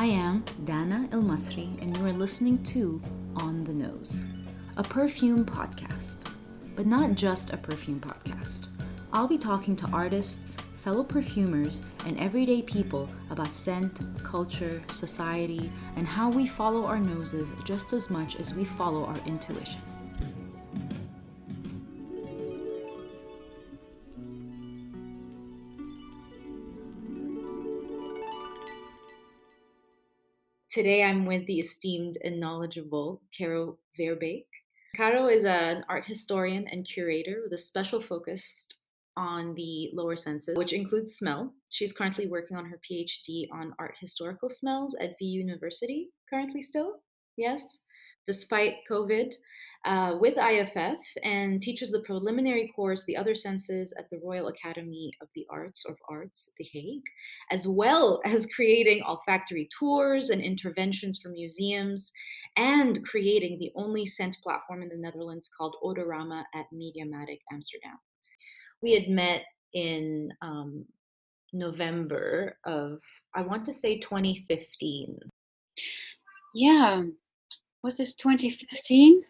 I am Dana El Masri, and you are listening to On the Nose, a perfume podcast. But not just a perfume podcast. I'll be talking to artists, fellow perfumers, and everyday people about scent, culture, society, and how we follow our noses just as much as we follow our intuition. Today I'm with the esteemed and knowledgeable Caro Verbeek. Caro is an art historian and curator with a special focus on the lower senses, which includes smell. She's currently working on her PhD on art historical smells at VU University, currently still, yes, despite COVID uh, with IFF and teaches the preliminary course, The Other Senses, at the Royal Academy of the Arts of Arts, The Hague, as well as creating olfactory tours and interventions for museums, and creating the only scent platform in the Netherlands called Odorama at Mediamatic Amsterdam. We had met in um, November of, I want to say 2015. Yeah, was this 2015?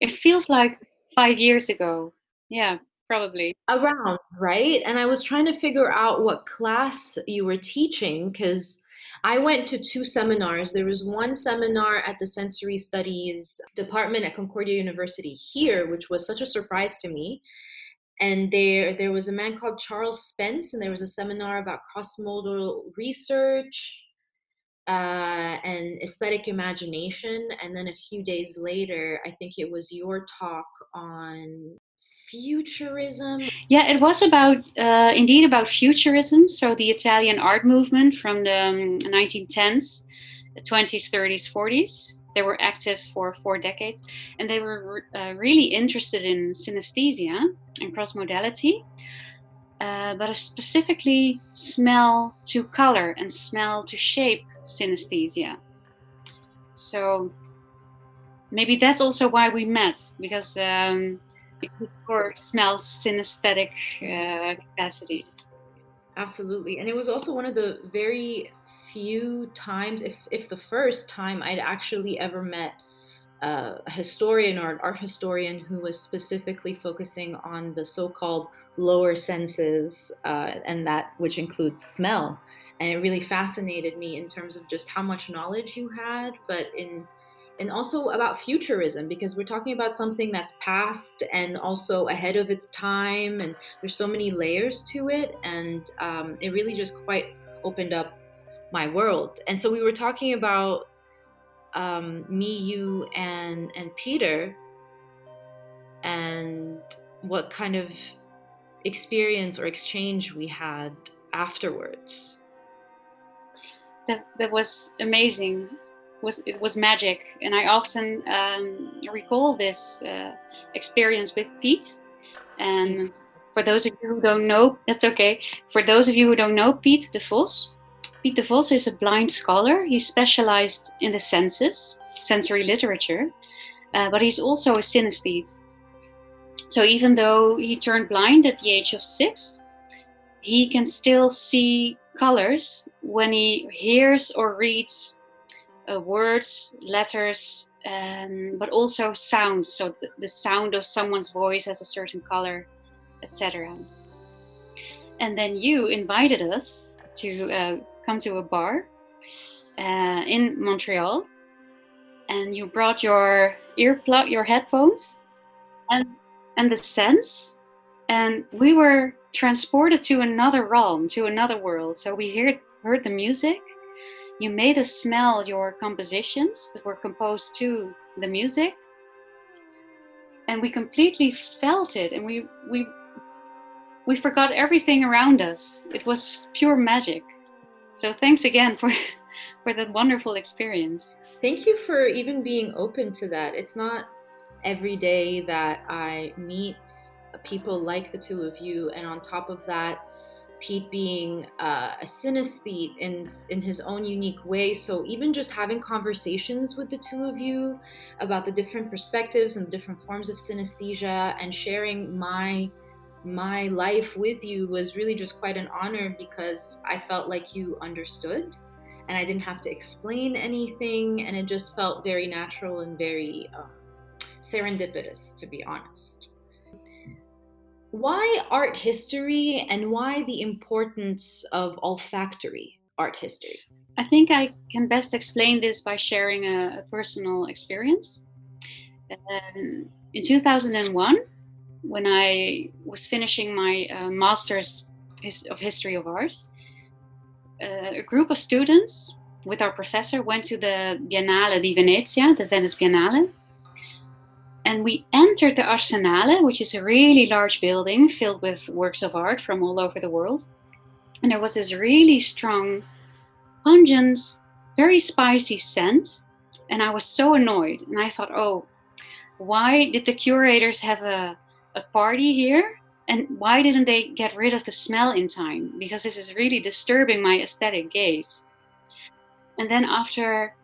It feels like five years ago. Yeah, probably. Around, right? And I was trying to figure out what class you were teaching because I went to two seminars. There was one seminar at the Sensory Studies department at Concordia University here, which was such a surprise to me. And there, there was a man called Charles Spence, and there was a seminar about cross-modal research uh, and aesthetic imagination. And then a few days later, I think it was your talk on futurism. Yeah, it was about uh, indeed about futurism. So the Italian art movement from the um, 1910s, 20s, 30s, 40s. They were active for four decades, and they were uh, really interested in synesthesia and cross modality. Uh, but specifically smell to color and smell to shape synesthesia. So maybe that's also why we met because um, because for smell synesthetic uh, capacities. Absolutely, and it was also one of the very few times, if if the first time, I'd actually ever met uh, a historian or an art historian who was specifically focusing on the so-called lower senses, uh, and that which includes smell and it really fascinated me in terms of just how much knowledge you had but in and also about futurism because we're talking about something that's past and also ahead of its time and there's so many layers to it. And um, it really just quite opened up my world. And so we were talking about um, me you and and peter and what kind of experience or exchange we had afterwards that that was amazing. It was it was magic, and I often um, recall this uh, experience with Pete. And for those of you who don't know, that's okay. For those of you who don't know Pete de Vos, Pete de Vos is a blind scholar. He's specialized in the senses, sensory literature, uh, but he's also a synesthete. So even though he turned blind at the age of six, he can still see colors when he hears or reads uh, words, letters, um, but also sounds. So the, the sound of someone's voice has a certain color, etc. And then you invited us to uh, come to a bar uh, in Montreal, and you brought your earplug, your headphones, and and the sense, and we were transported to another realm, to another world. So we heard, heard the music. You made us smell your compositions that were composed to the music. And we completely felt it and we, we, we forgot everything around us. It was pure magic. So thanks again for, for that wonderful experience. Thank you for even being open to that. It's not every day that I meet people like the two of you, and on top of that, Pete being uh, a synesthete in in his own unique way. So even just having conversations with the two of you about the different perspectives and different forms of synesthesia, and sharing my my life with you was really just quite an honor because I felt like you understood and I didn't have to explain anything, and it just felt very natural and very um, serendipitous, to be honest. Why art history and why the importance of olfactory art history? I think I can best explain this by sharing a, a personal experience. Um, in 2001, when I was finishing my uh, master's of history of art, uh, a group of students with our professor went to the Biennale di Venezia, the Venice Biennale. And we entered the Arsenale, which is a really large building filled with works of art from all over the world. And there was this really strong, pungent, very spicy scent. And I was so annoyed. And I thought, oh, why did the curators have a, a party here? And why didn't they get rid of the smell in time? Because this is really disturbing my aesthetic gaze. And then after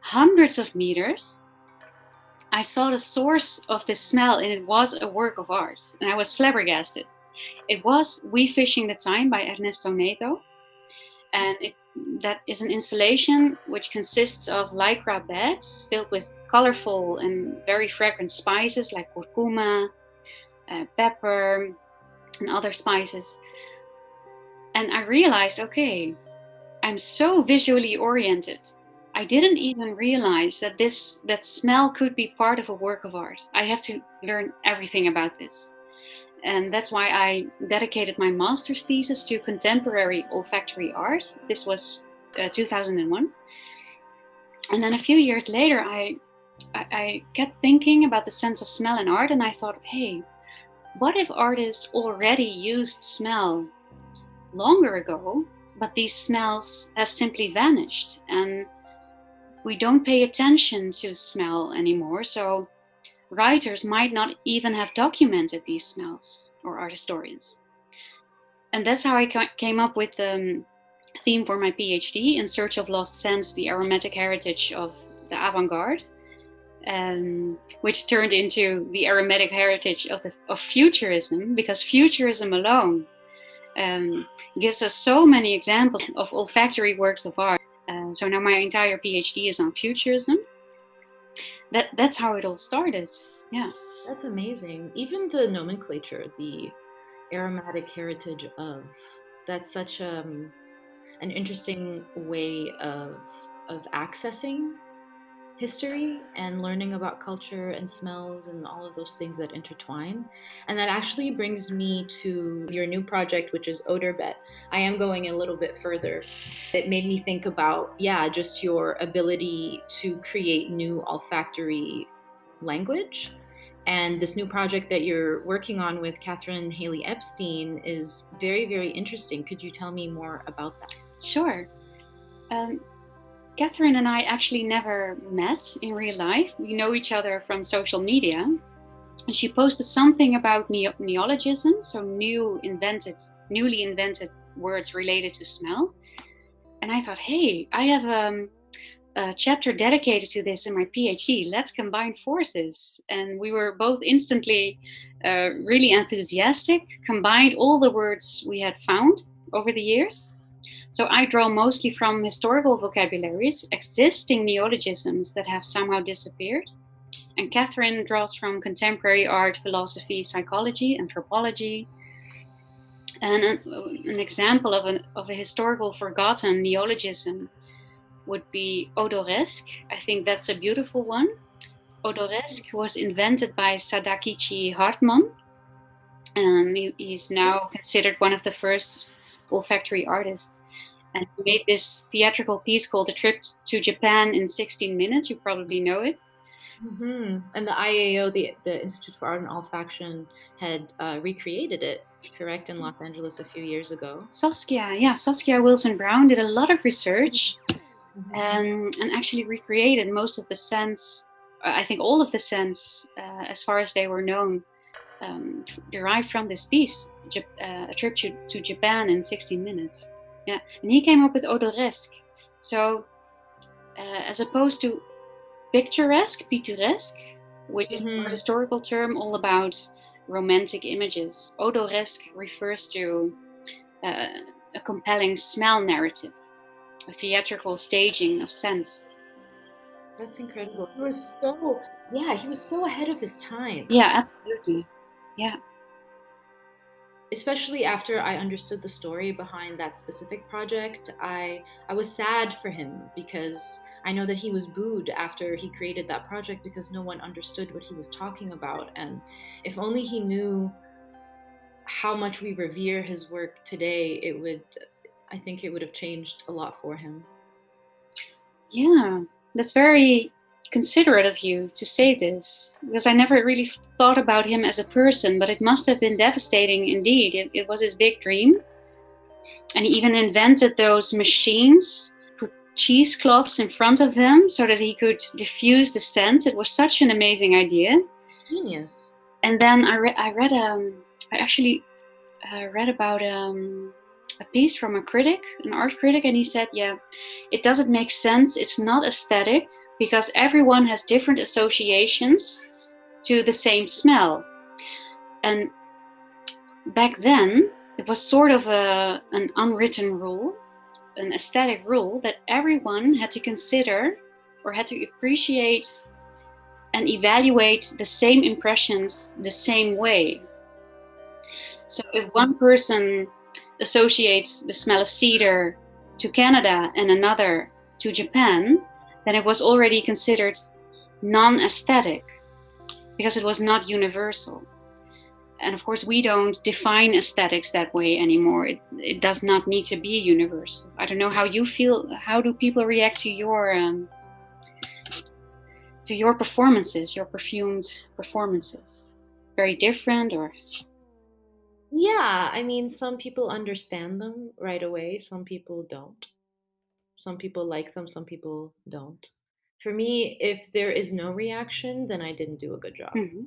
hundreds of meters, I saw the source of this smell, and it was a work of art. And I was flabbergasted. It was We Fishing the Time by Ernesto Neto. And it, that is an installation which consists of lycra bags filled with colorful and very fragrant spices like curcuma, uh, pepper, and other spices. And I realized, okay, I'm so visually oriented. I didn't even realize that this that smell could be part of a work of art. I have to learn everything about this. And that's why I dedicated my master's thesis to contemporary olfactory art. This was uh, 2001. And then a few years later, I, I, I kept thinking about the sense of smell in art, and I thought, hey, what if artists already used smell longer ago, but these smells have simply vanished and we don't pay attention to smell anymore? So writers might not even have documented these smells or art historians. And that's how I came up with the um, theme for my PhD in search of lost scents, the aromatic heritage of the avant garde um, which turned into the aromatic heritage of, the, of futurism, because futurism alone um, gives us so many examples of olfactory works of art. Uh, so now my entire PhD is on futurism. That that's how it all started. Yeah, that's amazing. Even the nomenclature, the aromatic heritage of, that's such um, an interesting way of of accessing history and learning about culture and smells and all of those things that intertwine. And that actually brings me to your new project, which is Odor Odorbet. I am going a little bit further. It made me think about, yeah, just your ability to create new olfactory language. And this new project that you're working on with Catherine Haley Epstein is very, very interesting. Could you tell me more about that? Sure. Um, Catherine and I actually never met in real life. We know each other from social media. And she posted something about neo- neologism, so new invented, newly invented words related to smell. And I thought, hey, I have um, a chapter dedicated to this in my PhD. Let's combine forces. And we were both instantly uh, really enthusiastic, combined all the words we had found over the years so I draw mostly from historical vocabularies, existing neologisms that have somehow disappeared. And Catherine draws from contemporary art, philosophy, psychology, anthropology. And an, an example of, an, of a historical forgotten neologism would be odoresque. I think that's a beautiful one. Odoresque was invented by Sadakichi Hartmann. And he, he's now considered one of the first olfactory artists and he made this theatrical piece called "A Trip to Japan in 16 Minutes." You probably know it. Mm-hmm. And the IAO, the the Institute for Art and Olfaction, had uh, recreated it, correct, in Los Angeles a few years ago. Saskia, yeah, Saskia Wilson Brown did a lot of research, mm-hmm. and and actually recreated most of the scents. I think all of the scents, uh, as far as they were known, um, derived from this piece, uh, "A Trip to, to Japan in 16 Minutes." Yeah, and he came up with odoresque. So, uh, as opposed to picturesque, pittoresque, which is mm-hmm. a historical term all about romantic images, odoresque refers to uh, a compelling smell narrative. a theatrical staging of sense. That's incredible. He was so, yeah, he was so ahead of his time. Yeah, absolutely. Yeah. Especially after I understood the story behind that specific project, I I was sad for him because I know that he was booed after he created that project because no one understood what he was talking about. And if only he knew how much we revere his work today, it would, I think it would have changed a lot for him. Yeah, that's very considerate of you to say this because I never really thought about him as a person, but it must have been devastating indeed. It, it was his big dream. And he even invented those machines put cheesecloths in front of them so that he could diffuse the scents. It was such an amazing idea. Genius. And then I, re- I read, um, I actually uh, read about um, a piece from a critic, an art critic, and he said, yeah, it doesn't make sense. It's not aesthetic because everyone has different associations to the same smell. And back then, it was sort of a, an unwritten rule an aesthetic rule that everyone had to consider or had to appreciate and evaluate the same impressions the same way. So if one person associates the smell of cedar to Canada and another to Japan, then it was already considered non aesthetic because it was not universal. And of course we don't define aesthetics that way anymore. It, it does not need to be universal. I don't know how you feel how do people react to your um, to your performances your perfumed performances? Very different or? Yeah i mean some people understand them right away some people don't some people like them some people don't for me if there is no reaction then i didn't do a good job mm-hmm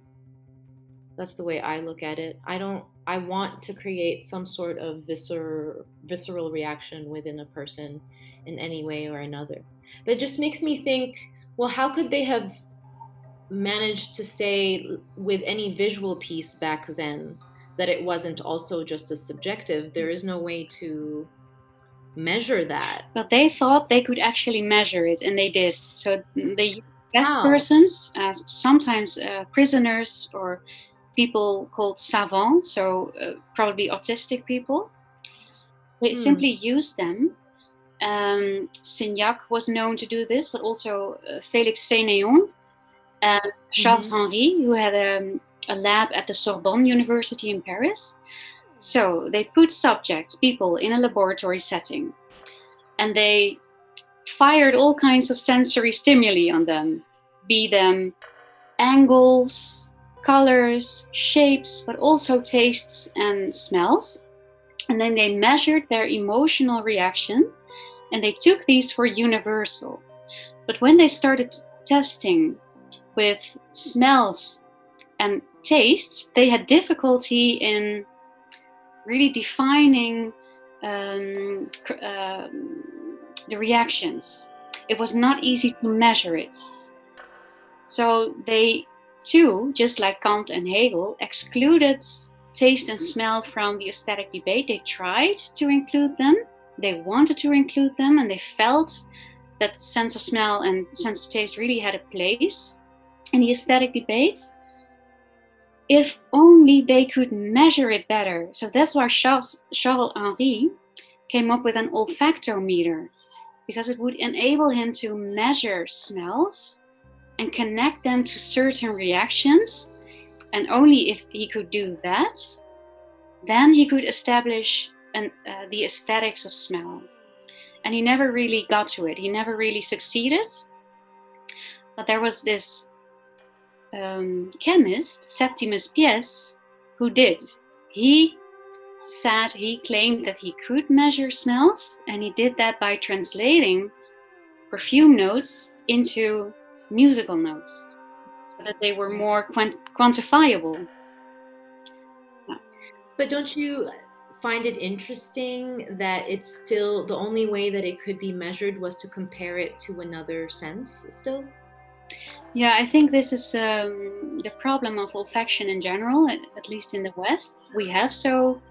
that's the way I look at it. I don't I want to create some sort of viscer, visceral reaction within a person in any way or another. But it just makes me think, well, how could they have managed to say with any visual piece back then that it wasn't also just as subjective? There is no way to measure that. But they thought they could actually measure it, and they did. So they test persons, as sometimes uh, prisoners or people called savants, so uh, probably autistic people. They mm. simply used them. Um, Signac was known to do this, but also uh, Félix Fénéon and Charles mm-hmm. Henry, who had um, a lab at the Sorbonne University in Paris. So they put subjects, people, in a laboratory setting, and they fired all kinds of sensory stimuli on them, be them angles, colors, shapes, but also tastes and smells. And then they measured their emotional reaction and they took these for universal. But when they started testing with smells and tastes, they had difficulty in really defining um, uh, the reactions. It was not easy to measure it. So they too, just like Kant and Hegel, excluded taste and smell from the aesthetic debate. They tried to include them, they wanted to include them, and they felt that sense of smell and sense of taste really had a place in the aesthetic debate. If only they could measure it better. So that's why Charles, Charles Henry came up with an olfactometer, because it would enable him to measure smells and connect them to certain reactions. And only if he could do that, then he could establish an, uh, the aesthetics of smell. And he never really got to it, he never really succeeded. But there was this um, chemist, Septimus Piesse, who did. He said he claimed that he could measure smells, and he did that by translating perfume notes into musical notes so that they were more quant- quantifiable. But don't you find it interesting that it's still the only way that it could be measured was to compare it to another sense still? Yeah, I think this is um, the problem of olfaction in general, at, least in the West. We have so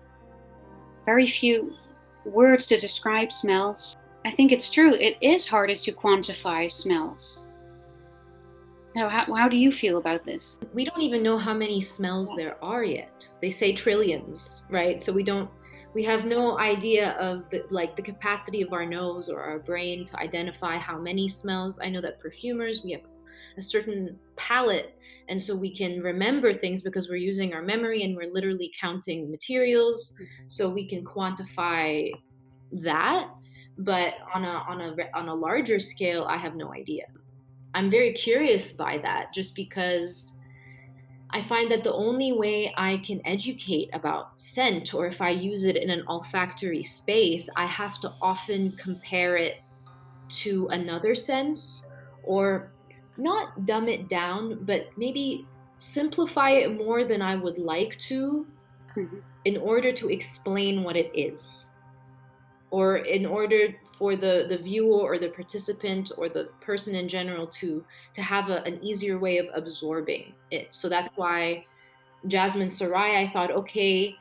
very few words to describe smells I think it's true. It is harder to quantify smells. Now, how, how do you feel about this? We don't even know how many smells there are yet. They say trillions, right? So we don't we have no idea of the, like the capacity of our nose or our brain to identify how many smells. I know that perfumers we have a certain palette. And so we can remember things because we're using our memory and we're literally counting materials. So we can quantify that. But on a on a on a larger scale i have no idea. I'm very curious by that just because i find that the only way i can educate about scent or if i use it in an olfactory space i have to often compare it to another sense or not dumb it down but maybe simplify it more than i would like to mm-hmm. in order to explain what it is. Or in order for the the viewer or the participant or the person in general to to have a, an easier way of absorbing it. So that's why Jazmin Saraï i thought okay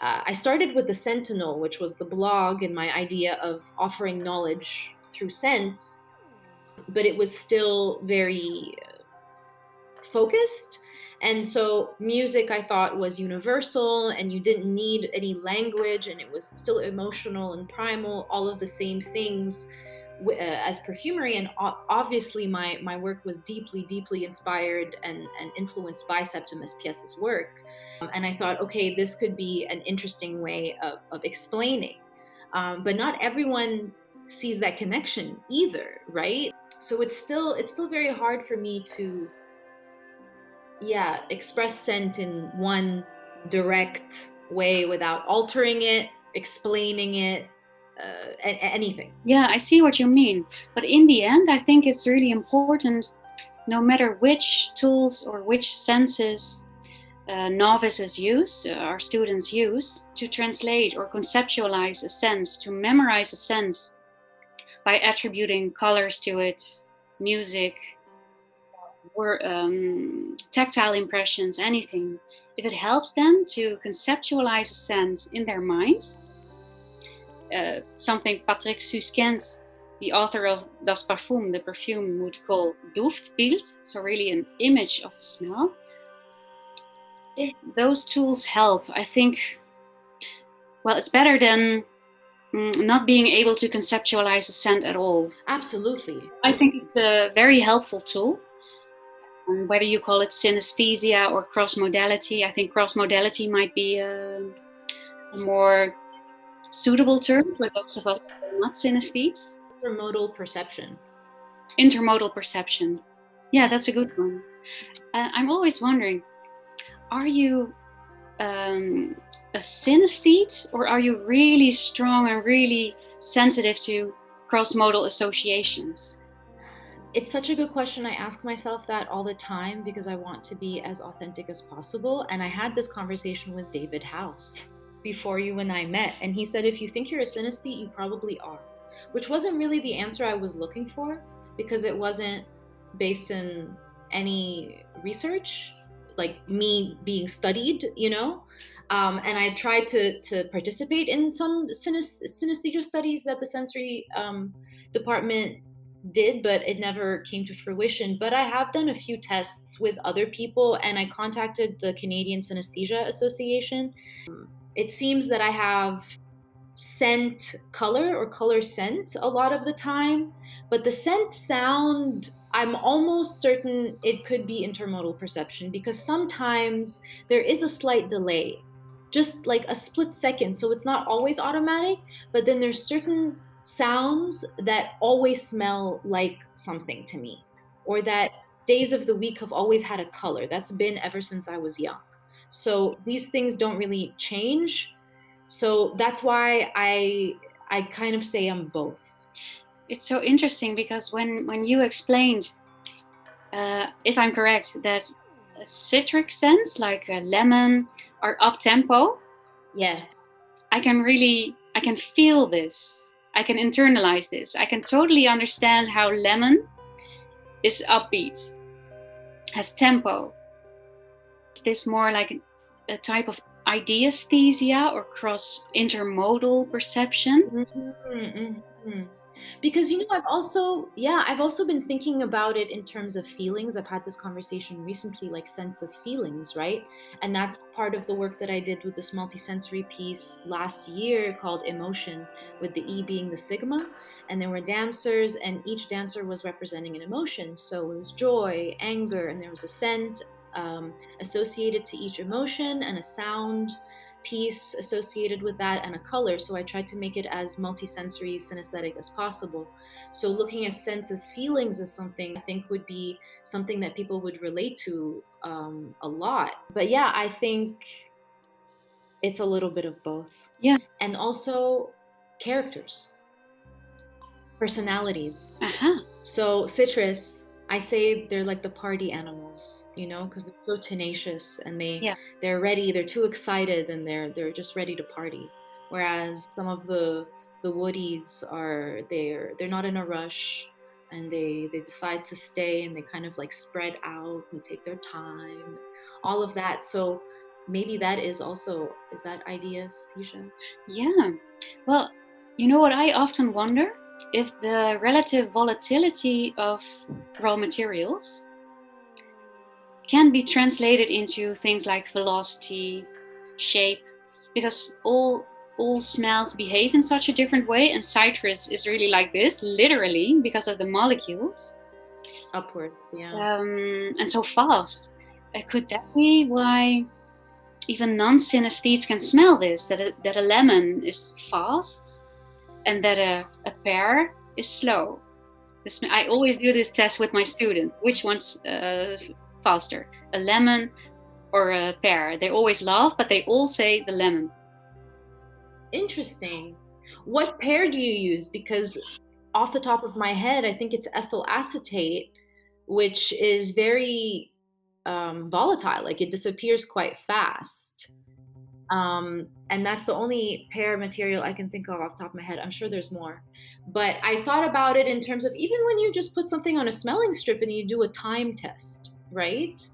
uh, i started with the sentinel which was the blog and my idea of offering knowledge through scent but it was still very focused and so music I thought was universal and you didn't need any language and it was still emotional and primal, all of the same things uh, as perfumery and obviously my my work was deeply deeply inspired and and influenced by Septimus Piesse's work. Um, and I thought okay, this could be an interesting way of of explaining. Um, but not everyone sees that connection either, right? So it's still it's still very hard for me to yeah express scent in one direct way without altering it explaining it uh, a- anything yeah i see what you mean but in the end i think it's really important no matter which tools or which senses uh, novices use, uh, our students use, to translate or conceptualize a scent, to memorize a scent by attributing colors to it, music, or um, tactile impressions, anything, if it helps them to conceptualize a scent in their minds, uh, something Patrick Suskind, the author of Das Parfum, the perfume, would call Duftbild, so really an image of a smell. Those tools help. I think, well, it's better than not being able to conceptualize a scent at all. Absolutely. I think it's a very helpful tool whether you call it synesthesia or cross modality, I think cross modality might be a, a, more suitable term for those of us that are not synesthetes. Intermodal perception. Intermodal perception. Yeah, that's a good one. Uh, I'm always wondering are you um, a synesthete or are you really strong and really sensitive to cross modal associations? it's such a good question. I ask myself that all the time because I want to be as authentic as possible. And I had this conversation with David Howes before you and I met. And he said, if you think you're a synesthete, you probably are, which wasn't really the answer I was looking for because it wasn't based in any research, like me being studied, you know? Um, and I tried to, to participate in some synesthesia studies that the sensory um, department did, but it never came to fruition. But I have done a few tests with other people, and I contacted the Canadian Synesthesia Association. It seems that I have scent color or color scent a lot of the time, but the scent sound, I'm almost certain it could be intermodal perception because sometimes there is a slight delay, just like a split second. So it's not always automatic, but then there's certain sounds that always smell like something to me, or that days of the week have always had a color. That's been ever since I was young. So these things don't really change. So that's why I I kind of say I'm both. It's so interesting because when when you explained, uh, if I'm correct, that citric scents like lemon are up tempo. Yeah, I can really I can feel this I can internalize this. I can totally understand how lemon is upbeat, has tempo. Is this more like a type of ideesthesia or cross intermodal perception. Mm-hmm, mm-hmm. Because you know, I've also, yeah, I've also been thinking about it in terms of feelings. I've had this conversation recently, like senseless feelings, right? And that's part of the work that I did with this multisensory piece last year called Emotion, with the E being the sigma. And there were dancers, and each dancer was representing an emotion. So it was joy, anger, and there was a scent um, associated to each emotion and a sound piece associated with that and a color. So I tried to make it as multisensory, synesthetic as possible. So looking at sense as feelings is something I think would be something that people would relate to um, a lot. But yeah, I think it's a little bit of both. Yeah. And also characters, personalities. Uh-huh. So citrus I say they're like the party animals, you know, because they're so tenacious and they yeah. they're ready. They're too excited and they're they're just ready to party. Whereas some of the the woodies are they're they're not in a rush and they they decide to stay and they kind of like spread out and take their time, all of that. So maybe that is also is that ideesthesia? Yeah. Well, you know what I often wonder if the relative volatility of raw materials can be translated into things like velocity, shape, because all all smells behave in such a different way, and citrus is really like this, literally, because of the molecules. Upwards, yeah. Um, and so fast. Uh, could that be why even non-synesthetes can smell this? That a, that a lemon is fast, and that a, a pear is slow. This, I always do this test with my students. Which one's uh, faster, a lemon or a pear? They always laugh, but they all say the lemon. Interesting. What pear do you use? Because off the top of my head, I think it's ethyl acetate, which is very um, volatile. Like it disappears quite fast. Um, and that's the only pear material I can think of off top of my head. I'm sure there's more. But I thought about it in terms of even when you just put something on a smelling strip and you do a time test, right?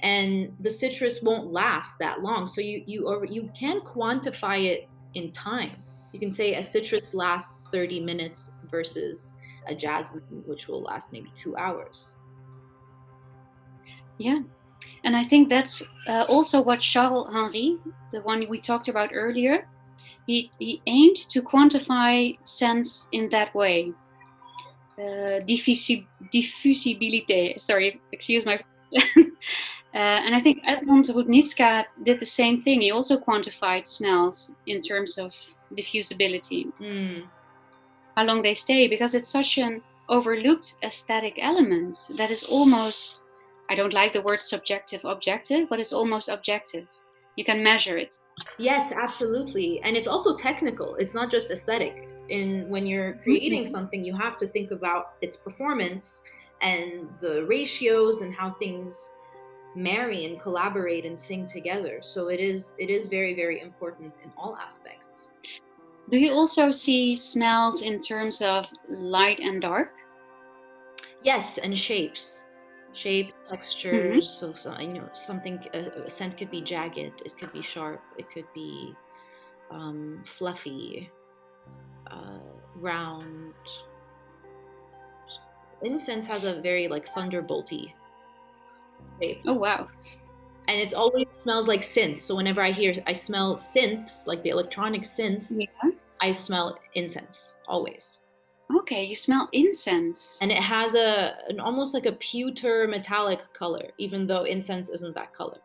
And the citrus won't last that long. So you you or you can quantify it in time. You can say a citrus lasts 30 minutes versus a jasmine, which will last maybe two hours. Yeah, and I think that's uh, also what Charles Henry, the one we talked about earlier, he, he aimed to quantify sense in that way. Uh, diffusibility, sorry, excuse my. uh, and I think Edmond Roudnitska did the same thing. He also quantified smells in terms of diffusibility, mm. how long they stay, because it's such an overlooked aesthetic element that is almost I don't like the word subjective objective, but it's almost objective. You can measure it. Yes, absolutely. And it's also technical. It's not just aesthetic. In when you're creating mm-hmm. something, you have to think about its performance and the ratios and how things marry and collaborate and sing together. So it is it is very very important in all aspects. Do you also see smells in terms of light and dark? Yes, and shapes shape, mm-hmm. textures. Mm-hmm. So, so, you know, something a, a, scent could be jagged, it could be sharp, it could be um, fluffy, uh, round. Incense has a very like thunderbolty shape. Oh wow! And it always smells like synth. So whenever I hear, I smell synths, like the electronic synth. Yeah. I smell incense always. Okay, you smell incense. And it has a an almost like a pewter metallic color, even though incense isn't that color.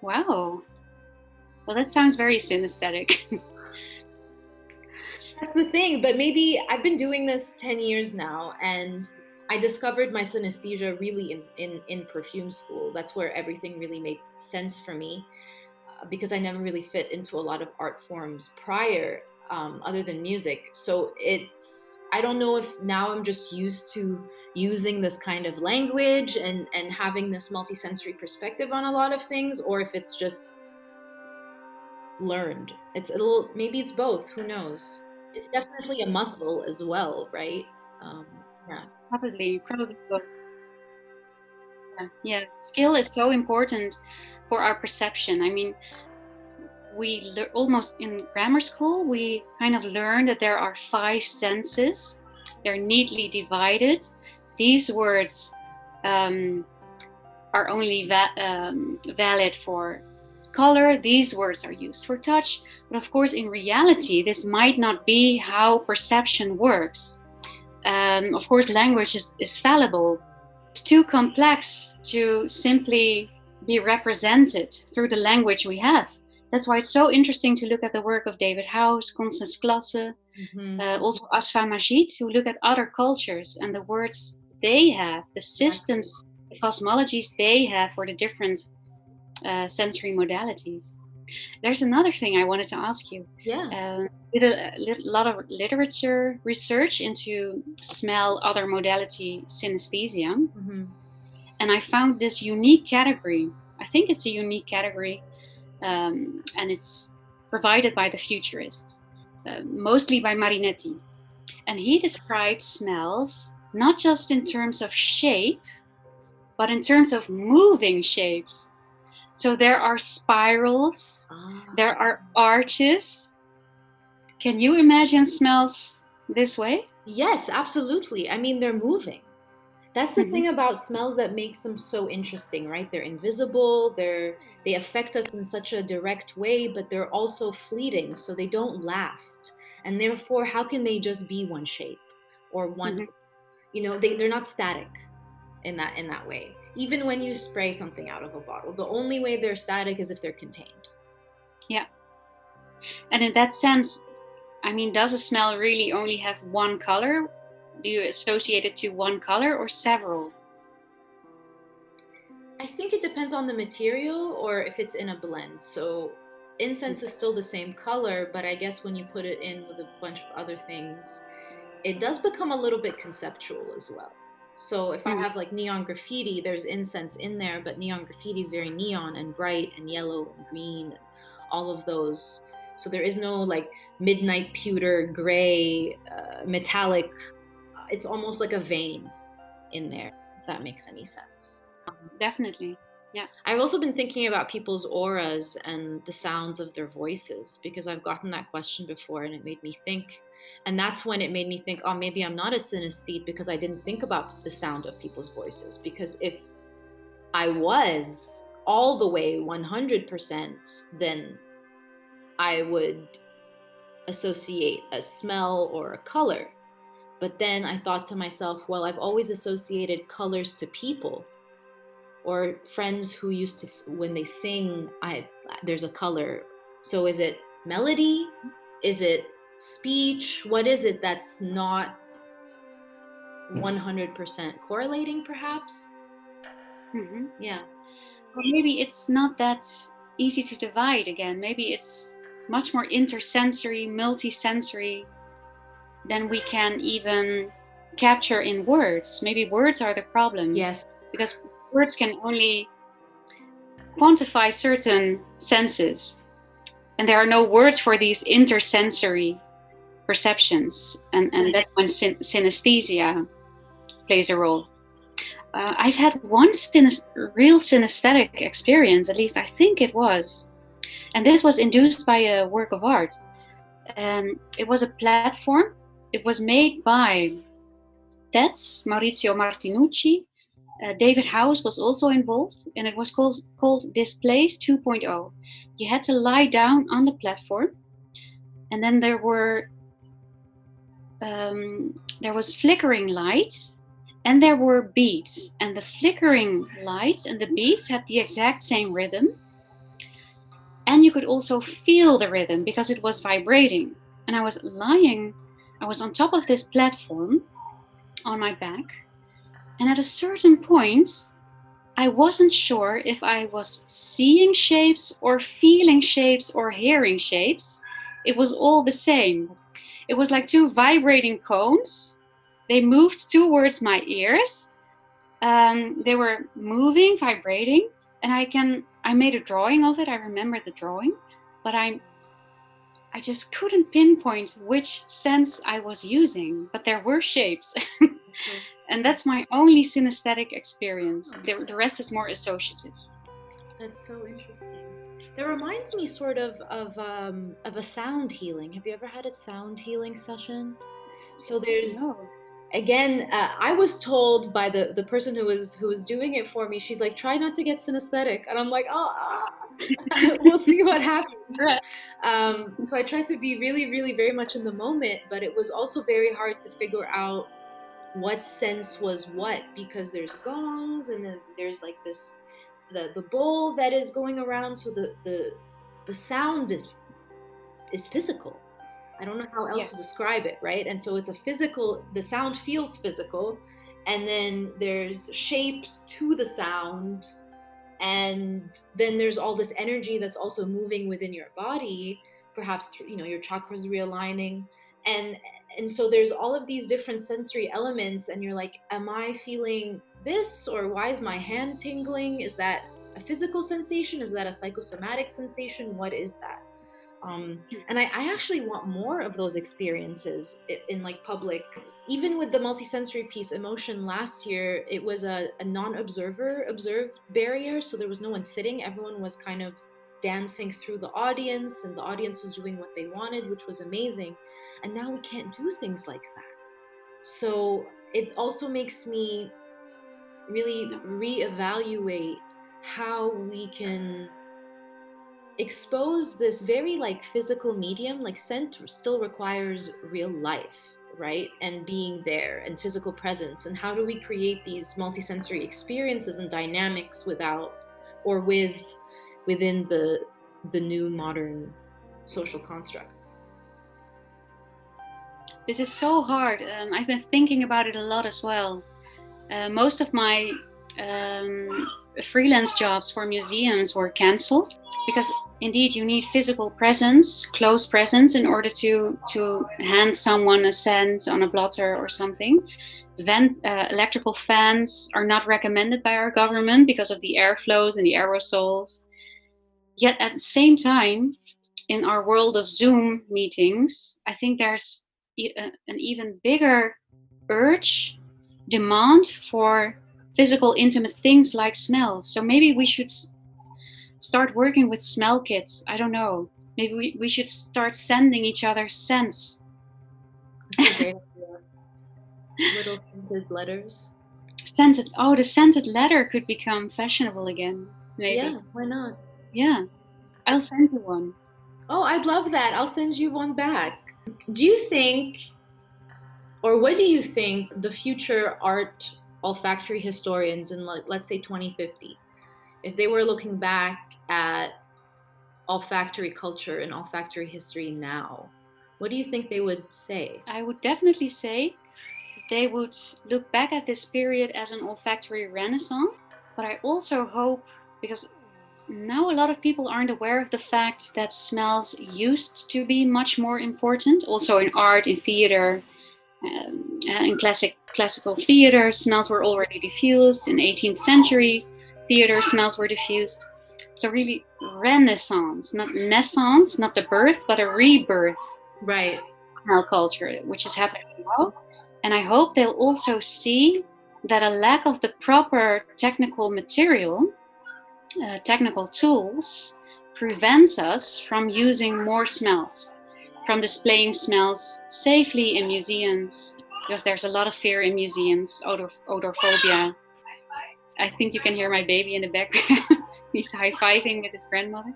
Wow. Well, that sounds very synesthetic. That's the thing, but maybe I've been doing this 10 years now and I discovered my synesthesia really in, in, in perfume school. That's where everything really made sense for me uh, because I never really fit into a lot of art forms prior um, other than music. So it's I don't know if now I'm just used to using this kind of language and and having this multisensory perspective on a lot of things, or if it's just learned. It's a little maybe it's both. Who knows? It's definitely a muscle as well, right? Um, yeah. Probably, probably both. Yeah. yeah, skill is so important for our perception. I mean, we le- almost in grammar school we kind of learn that there are five senses. They're neatly divided. These words um, are only va- um, valid for color. These words are used for touch. But of course, in reality, this might not be how perception works. Um, of course, language is, is fallible. It's too complex to simply be represented through the language we have. That's why it's so interesting to look at the work of David Howes, Constance Classen, mm-hmm. uh, also Asifa Majid, who look at other cultures and the words they have, the systems, the cosmologies they have for the different uh, sensory modalities. There's another thing I wanted to ask you. Yeah. Uh, did a, a, lot of literature research into smell, other modality synesthesia, mm-hmm. and I found this unique category. I think it's a unique category, um, and it's provided by the futurist, uh, mostly by Marinetti, and he described smells not just in terms of shape, but in terms of moving shapes. So there are spirals, ah. there are arches. Can you imagine smells this way? Yes, absolutely. I mean, they're moving. That's the mm-hmm. thing about smells that makes them so interesting, right? They're invisible, they're they affect us in such a direct way, but they're also fleeting, so they don't last. And therefore, how can they just be one shape or one mm-hmm you know they, they're not static in that in that way even when you spray something out of a bottle the only way they're static is if they're contained yeah and in that sense i mean does a smell really only have one color do you associate it to one color or several i think it depends on the material or if it's in a blend so incense is still the same color but i guess when you put it in with a bunch of other things it does become a little bit conceptual as well. So if. I hmm. have like neon graffiti, there's incense in there, but neon graffiti is very neon and bright and yellow and green, and all of those. So there is no like midnight pewter, gray, uh, metallic. It's almost like a vein in there, if that makes any sense. Definitely. Yeah. I've also been thinking about people's auras and the sounds of their voices because I've gotten that question before and it made me think and that's when it made me think, oh, maybe I'm not a synesthete because I didn't think about the sound of people's voices. Because if I was all the way 100%, then I would associate a smell or a color. But then I thought to myself, well, I've always associated colors to people or friends who used to, when they sing, I, there's a color. So is it melody? Is it speech? What is it that's not 100% correlating, perhaps? Mm-hmm. Yeah. Or maybe it's not that easy to divide again. Maybe it's much more intersensory, multisensory than we can even capture in words. Maybe words are the problem. Yes. Because words can only quantify certain senses. And there are no words for these intersensory perceptions, and, and that's when syn- synesthesia plays a role. Uh, I've had one synes- real synesthetic experience, at least I think it was, and this was induced by a work of art. Um, it was a platform. It was made by TeZ, Maurizio Martinucci. Uh, David Howes was also involved, and it was called, called Displays 2.0. You had to lie down on the platform, and then there were um, there was flickering lights, and there were beats and the flickering lights and the beats had the exact same rhythm and you could also feel the rhythm because it was vibrating and i was lying i was on top of this platform on my back and at a certain point i wasn't sure if i was seeing shapes or feeling shapes or hearing shapes it was all the same it was like two vibrating cones. They moved towards my ears. Um, they were moving, vibrating, and I can I made a drawing of it. I remember the drawing, but I I just couldn't pinpoint which sense I was using. But there were shapes. and that's my only synesthetic experience. The, the rest is more associative. That's so interesting. That reminds me sort of of um, of a sound healing. Have you ever had a sound healing session? So there's No. again uh, i was told by the the person who was who was doing it for me she's like try not to get synesthetic and i'm like oh ah. we'll see what happens um, so i tried to be really really very much in the moment but it was also very hard to figure out what sense was what because there's gongs and then there's like this the the bowl that is going around so the the the sound is is physical I don't know how else Yeah. to describe it, right? And so it's a physical, the sound feels physical, and then there's shapes to the sound, and then there's all this energy that's also moving within your body, perhaps through, you know your chakras realigning, and and so there's all of these different sensory elements, and you're like, am I feeling this, or why is my hand tingling? Is that a physical sensation? Is that a psychosomatic sensation? What is that? Um, and I, I actually want more of those experiences i- in like public. Even with the multisensory piece emotion last year it was a, a non-observer observed barrier so there was no one sitting. Everyone was kind of dancing through the audience and the audience was doing what they wanted which was amazing. And now we can't do things like that. So it also makes me really reevaluate how we can expose this very like physical medium like scent still requires real life right and being there and physical presence and how do we create these multisensory experiences and dynamics without or with within the the new modern social constructs This is so hard. Um, I've been thinking about it a lot as well. Uh, most of my um, freelance jobs for museums were cancelled because indeed you need physical presence, close presence, in order to to hand someone a scent on a blotter or something. Vent, uh, electrical fans are not recommended by our government because of the airflows and the aerosols. Yet at the same time, in our world of Zoom meetings, I think there's e- a- an even bigger urge, demand for physical, intimate things like smells. So maybe we should start working with smell kits. I don't know. Maybe we, we should start sending each other scents. That's a great idea. little scented letters Scented. Oh, the scented letter could become fashionable again. Maybe. yeah why not Yeah. I'll send you one. Oh, I'd love that. I'll send you one back. Do you think, or what do you think, the future art olfactory historians in, like, let's say, 2050, if they were looking back at olfactory culture and olfactory history now, what do you think they would say? I would definitely say they would look back at this period as an olfactory renaissance. But I also hope, because now a lot of people aren't aware of the fact that smells used to be much more important, also in art, in theater. Um, in classic classical theater, smells were already diffused. In 18th century theater, smells were diffused. So really, renaissance, not naissance, not the birth, but a rebirth Right. smell culture, which is happening now. And I hope they'll also see that a lack of the proper technical material, uh, technical tools, prevents us from using more smells, from displaying smells safely in museums, because there's a lot of fear in museums, odor, odorphobia. I think you can hear my baby in the background. He's high fiving with his grandmother.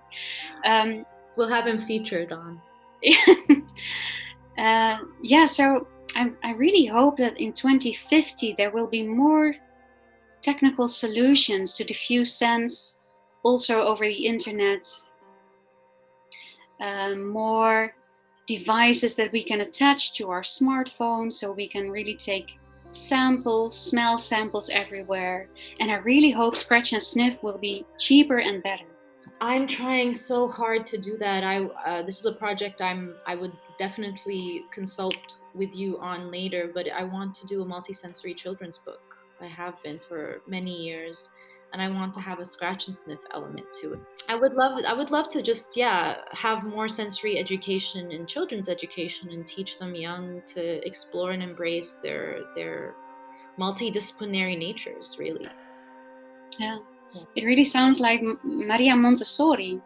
Um, We'll have him featured on. uh, yeah, so I, I really hope that in 2050 there will be more technical solutions to diffuse scents also over the internet, um, more devices that we can attach to our smartphones so we can really take samples, smell samples everywhere. And I really hope Scratch and Sniff will be cheaper and better. I'm trying so hard to do that. I uh, this is a project I'm I would definitely consult with you on later, but I want to do a multisensory children's book. I have been for many years, and I want to have a scratch and sniff element to it. I would love I would love to just yeah have more sensory education in children's education and teach them young to explore and embrace their their multidisciplinary natures. Really, Yeah. It really sounds like Maria Montessori.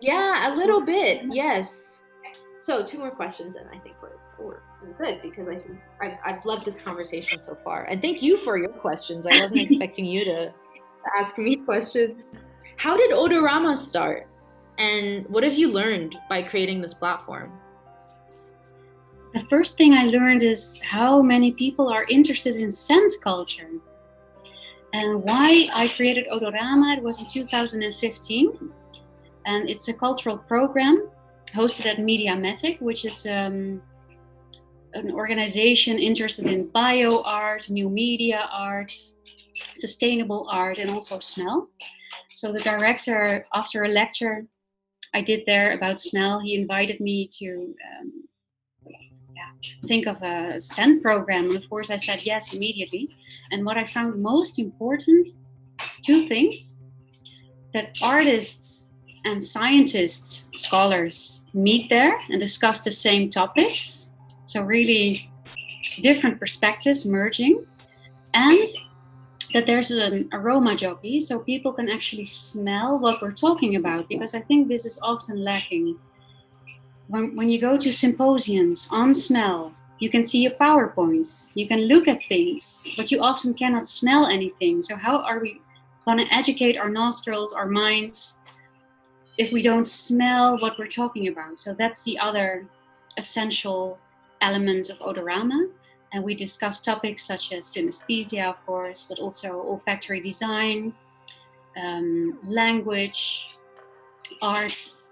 Yeah, a little bit. Yes. So two more questions, and I think we're good because I think I've, I've loved this conversation so far. And thank you for your questions. I wasn't expecting you to ask me questions. How did Odorama start? And what have you learned by creating this platform? The first thing I learned is how many people are interested in scent culture. And why I created Odorama, it was in 2015. And it's a cultural program hosted at Mediamatic, which is um, an organization interested in bio art, new media art, sustainable art, and also smell. So the director, after a lecture I did there about smell, he invited me to um, yeah, think of a scent program. And of course, I said yes immediately. And what I found most important two things that artists and scientists, scholars meet there and discuss the same topics so, really different perspectives merging, and that there's an aroma jockey so people can actually smell what we're talking about because I think this is often lacking. When, when you go to symposiums on smell, you can see a PowerPoint, you can look at things, but you often cannot smell anything. So, how are we going to educate our nostrils, our minds, if we don't smell what we're talking about? So, that's the other essential element of odorama. And we discuss topics such as synesthesia, of course, but also olfactory design, um, language, arts.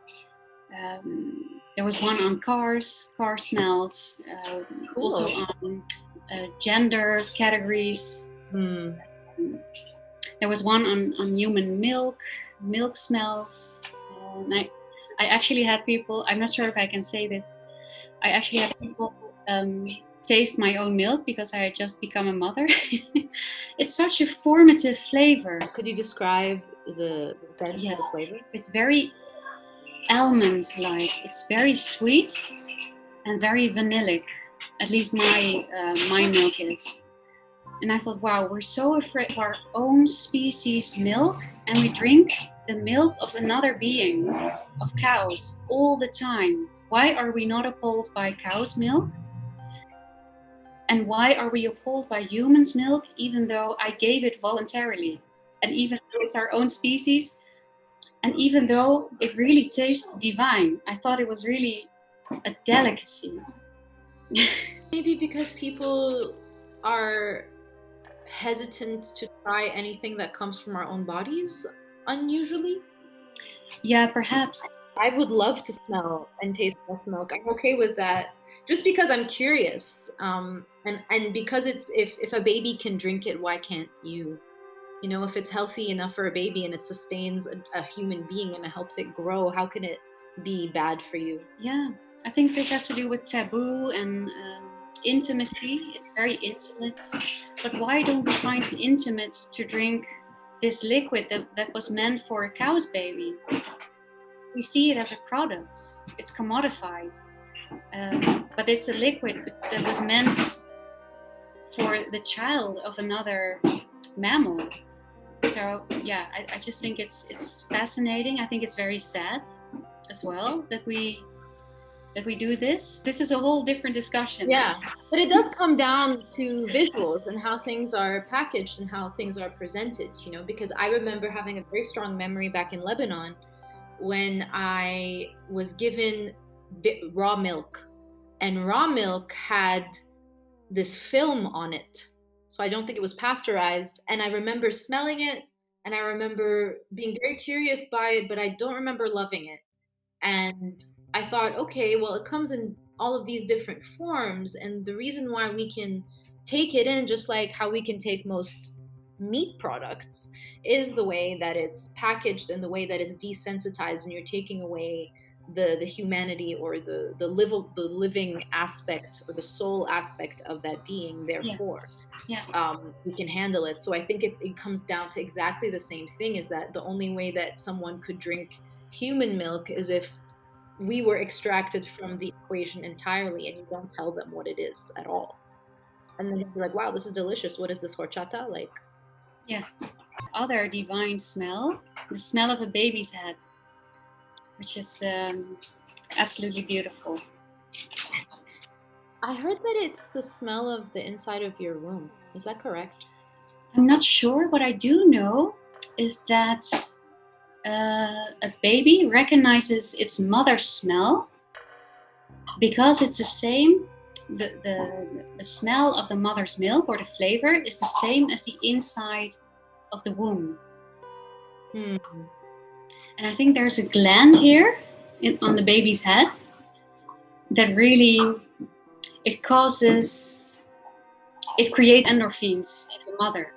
Um, there was one on cars, car smells, uh, cool. also on uh, gender categories. Hmm. Um, there was one on, on human milk, milk smells. Uh, and I, I actually had people, I'm not sure if I can say this, I actually had people um, taste my own milk because I had just become a mother. it's such a formative flavor. Could you describe the, scent yes. the flavor? It's very almond like. It's very sweet and very vanillic. At least my uh, my milk is. And I thought, wow, we're so afraid of our own species milk, and we drink the milk of another being, of cows, all the time. Why are we not appalled by cow's milk? And why are we appalled by humans' milk even though I gave it voluntarily? And even though it's our own species, and even though it really tastes divine, I thought it was really a delicacy. Maybe because people are hesitant to try anything that comes from our own bodies unusually? Yeah, perhaps. I would love to smell and taste breast milk. I'm okay with that, just because I'm curious, um, and and because it's if if a baby can drink it, why can't you? You know, if it's healthy enough for a baby and it sustains a, a human being and it helps it grow, how can it be bad for you? Yeah, I think this has to do with taboo and. Um, intimacy it's very intimate but why don't we find it intimate to drink this liquid that, that was meant for a cow's baby we see it as a product. It's commodified, um, but it's a liquid that was meant for the child of another mammal. So yeah, I, I just think it's it's fascinating. I think it's very sad as well that we that we do this. This is a whole different discussion. Yeah, but it does come down to visuals and how things are packaged and how things are presented. You know, because I remember having a very strong memory back in Lebanon when I was given raw milk, and raw milk had this film on it. So I don't think it was pasteurized. And I remember smelling it, and I remember being very curious by it, but I don't remember loving it. And I thought, okay, well, it comes in all of these different forms. And the reason why we can take it in, just like how we can take most meat products is the way that it's packaged and the way that it's desensitized and you're taking away the the humanity or the the live the living aspect or the soul aspect of that being therefore yeah. yeah. Um, we can handle it so i think it, it comes down to exactly the same thing is that the only way that someone could drink human milk is if we were extracted from the equation entirely and you don't tell them what it is at all and then they're like wow this is delicious what is this horchata like yeah. Other divine smell, the smell of a baby's head. Which is um, absolutely beautiful. I heard that it's the smell of the inside of your womb. Is that correct? I'm not sure. What I do know is that uh, a baby recognizes its mother's smell because it's the same. The, the, the smell of the mother's milk or the flavor is the same as the inside of the womb. Hmm. And I think there's a gland here in, on the baby's head that really it causes it creates endorphins in the mother.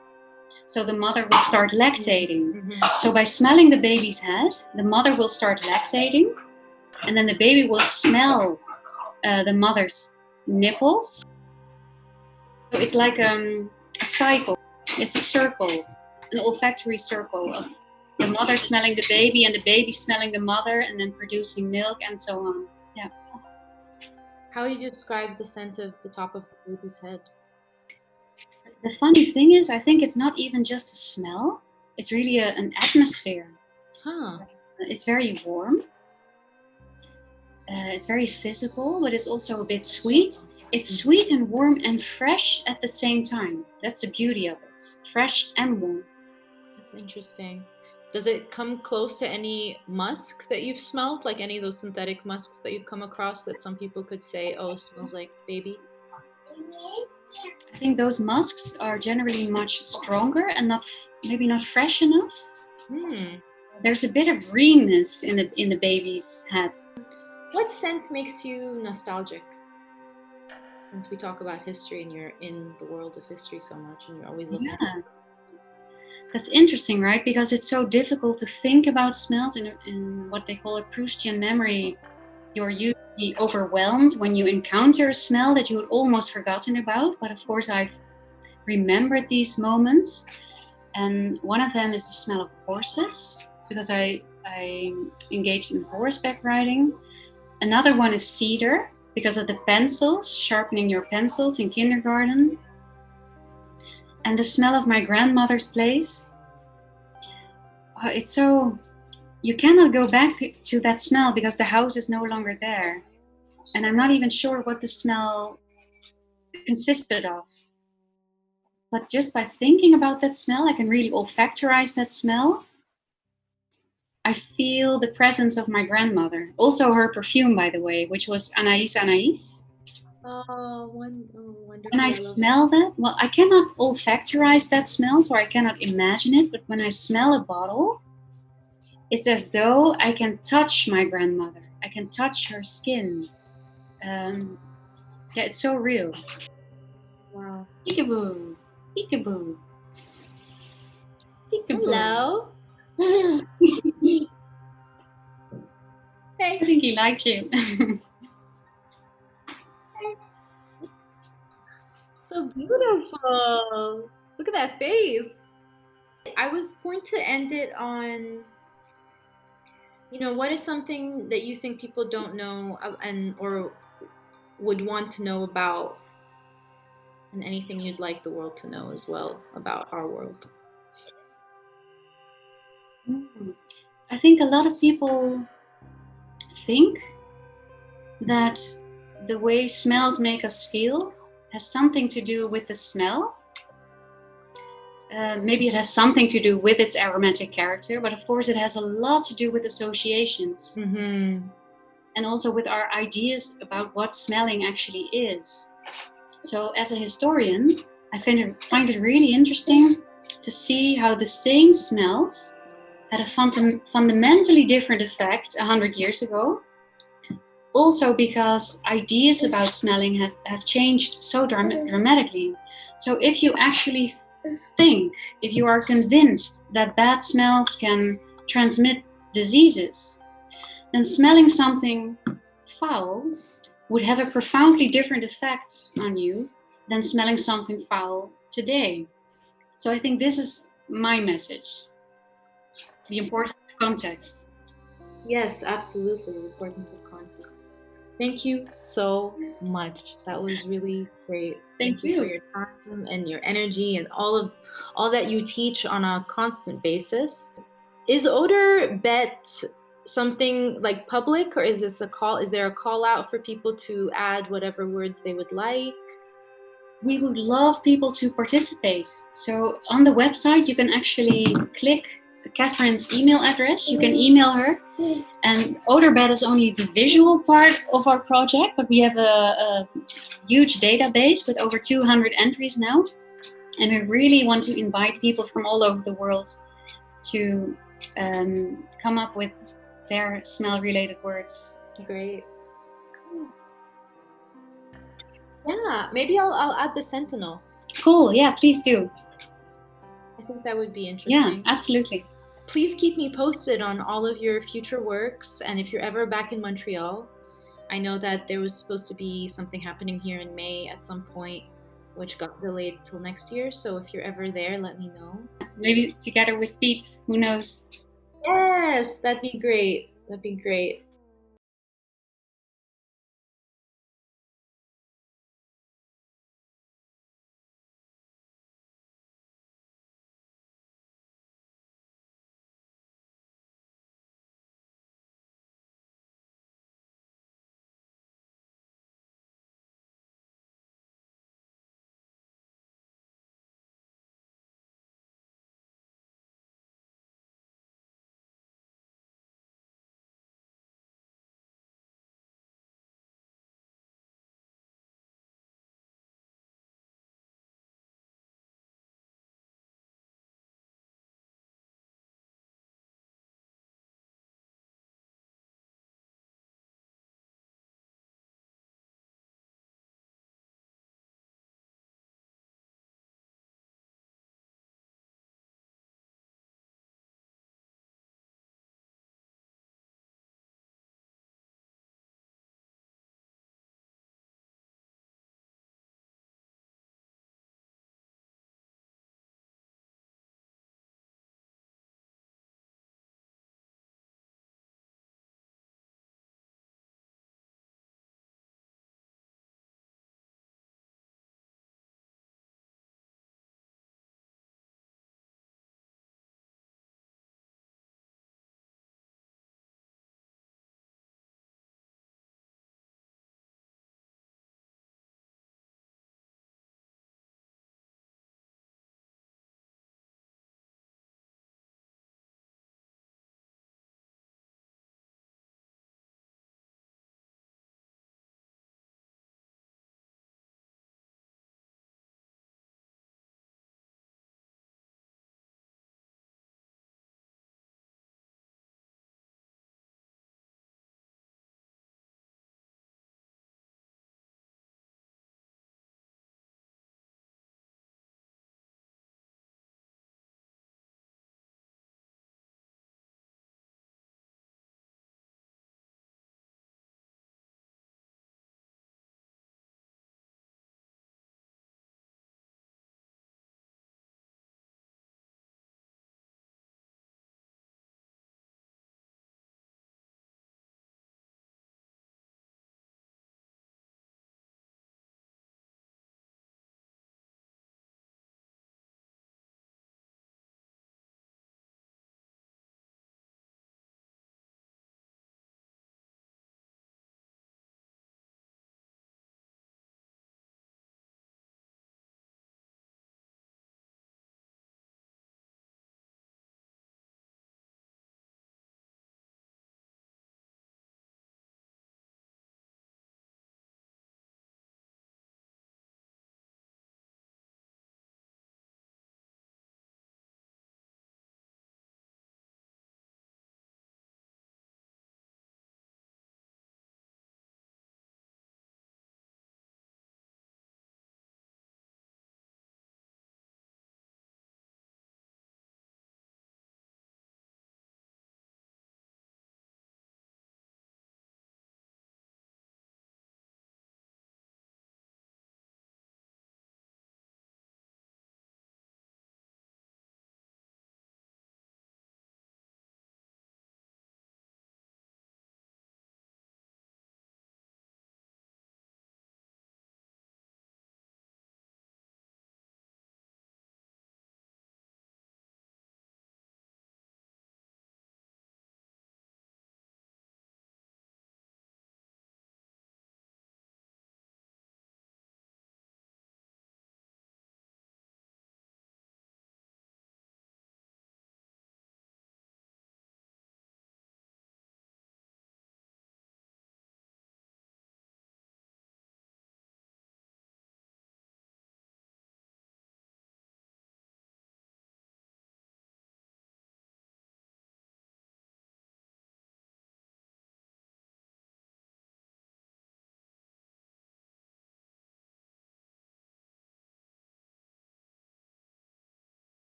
So the mother will start lactating. Mhm. so by smelling the baby's head the mother will start lactating and then the baby will smell uh, the mother's nipples. So it's like um, a cycle. It's a circle an olfactory circle of mother smelling the baby and the baby smelling the mother and then producing milk and so on Yeah. How would you describe the scent of the top of the baby's head? The funny thing is, I think it's not even just a smell, it's really a, an atmosphere. Huh. It's very warm, uh, it's very physical, but it's also a bit sweet. It's sweet and warm and fresh at the same time. That's the beauty of it fresh and warm. That's interesting. Does it come close to any musk that you've smelled? Like any of those synthetic musks that you've come across that some people could say, oh, smells like baby? I think those musks are generally much stronger and not maybe not fresh enough. Hmm. There's a bit of greenness in the in the baby's head. What scent makes you nostalgic? Since we talk about history and you're in the world of history so much and you're always looking Yeah. at the past. That's interesting, right? Because it's so difficult to think about smells in, in what they call a Proustian memory. You're usually overwhelmed when you encounter a smell that you had almost forgotten about. But of course, I've remembered these moments. And one of them is the smell of horses, because I, I engaged in horseback riding. Another one is cedar, because of the pencils, sharpening your pencils in kindergarten and the smell of my grandmother's place. Uh, it's so you cannot go back to, to that smell because the house is no longer there, and I'm not even sure what the smell consisted of. But just by thinking about that smell, I can really olfactorize that smell. I feel the presence of my grandmother. Also, her perfume, by the way, which was Anaïs Anaïs. Oh, one, oh wonderful. When I love smell that, well, I cannot olfactorize that smell, so I cannot imagine it. But when I smell a bottle, it's as though I can touch my grandmother. I can touch her skin. Um, yeah, it's so real. Wow. Peekaboo, peekaboo, peekaboo. Hello. I think he likes you. So beautiful. Look at that face. I was going to end it on you know, what is something that you think people don't know uh, and or would want to know about and anything you'd like the world to know as well about our world? I think a lot of people think that the way smells make us feel has something to do with the smell. Uh, maybe it has something to do with its aromatic character, but of course, it has a lot to do with associations Mm-hmm. and also with our ideas about what smelling actually is. So, as a historian, I find it, find it really interesting to see how the same smells had a fundam- fundamentally different effect 100 years ago. Also, because ideas about smelling have, have changed so dram- mm-hmm. dramatically. So, if you actually think, if you are convinced that bad smells can transmit diseases, then smelling something foul would have a profoundly different effect on you than smelling something foul today. So I think this is my message the importance of context. Yes, absolutely. The importance of context. Thank you so much. That was really great. Thank you for your time and your energy and all of all that you teach on a constant basis. Is odor bet something like public or is this a call is there a call out for people to add whatever words they would like we would love people to participate so on the website you can actually click catherine's email address you can email her and oderbed is only the visual part of our project but we have a, a huge database with over 200 entries now and we really want to invite people from all over the world to um, come up with their smell related words. Great. Cool. Yeah, maybe I'll, I'll add the Sentinel. Cool, yeah, please do. I think that would be interesting. Yeah, absolutely. Please keep me posted on all of your future works, and if you're ever back in Montreal, I know that there was supposed to be something happening here in May at some point, which got delayed till next year. So if you're ever there, let me know. Maybe together with Pete, who knows? Yes, that'd be great. That'd be great.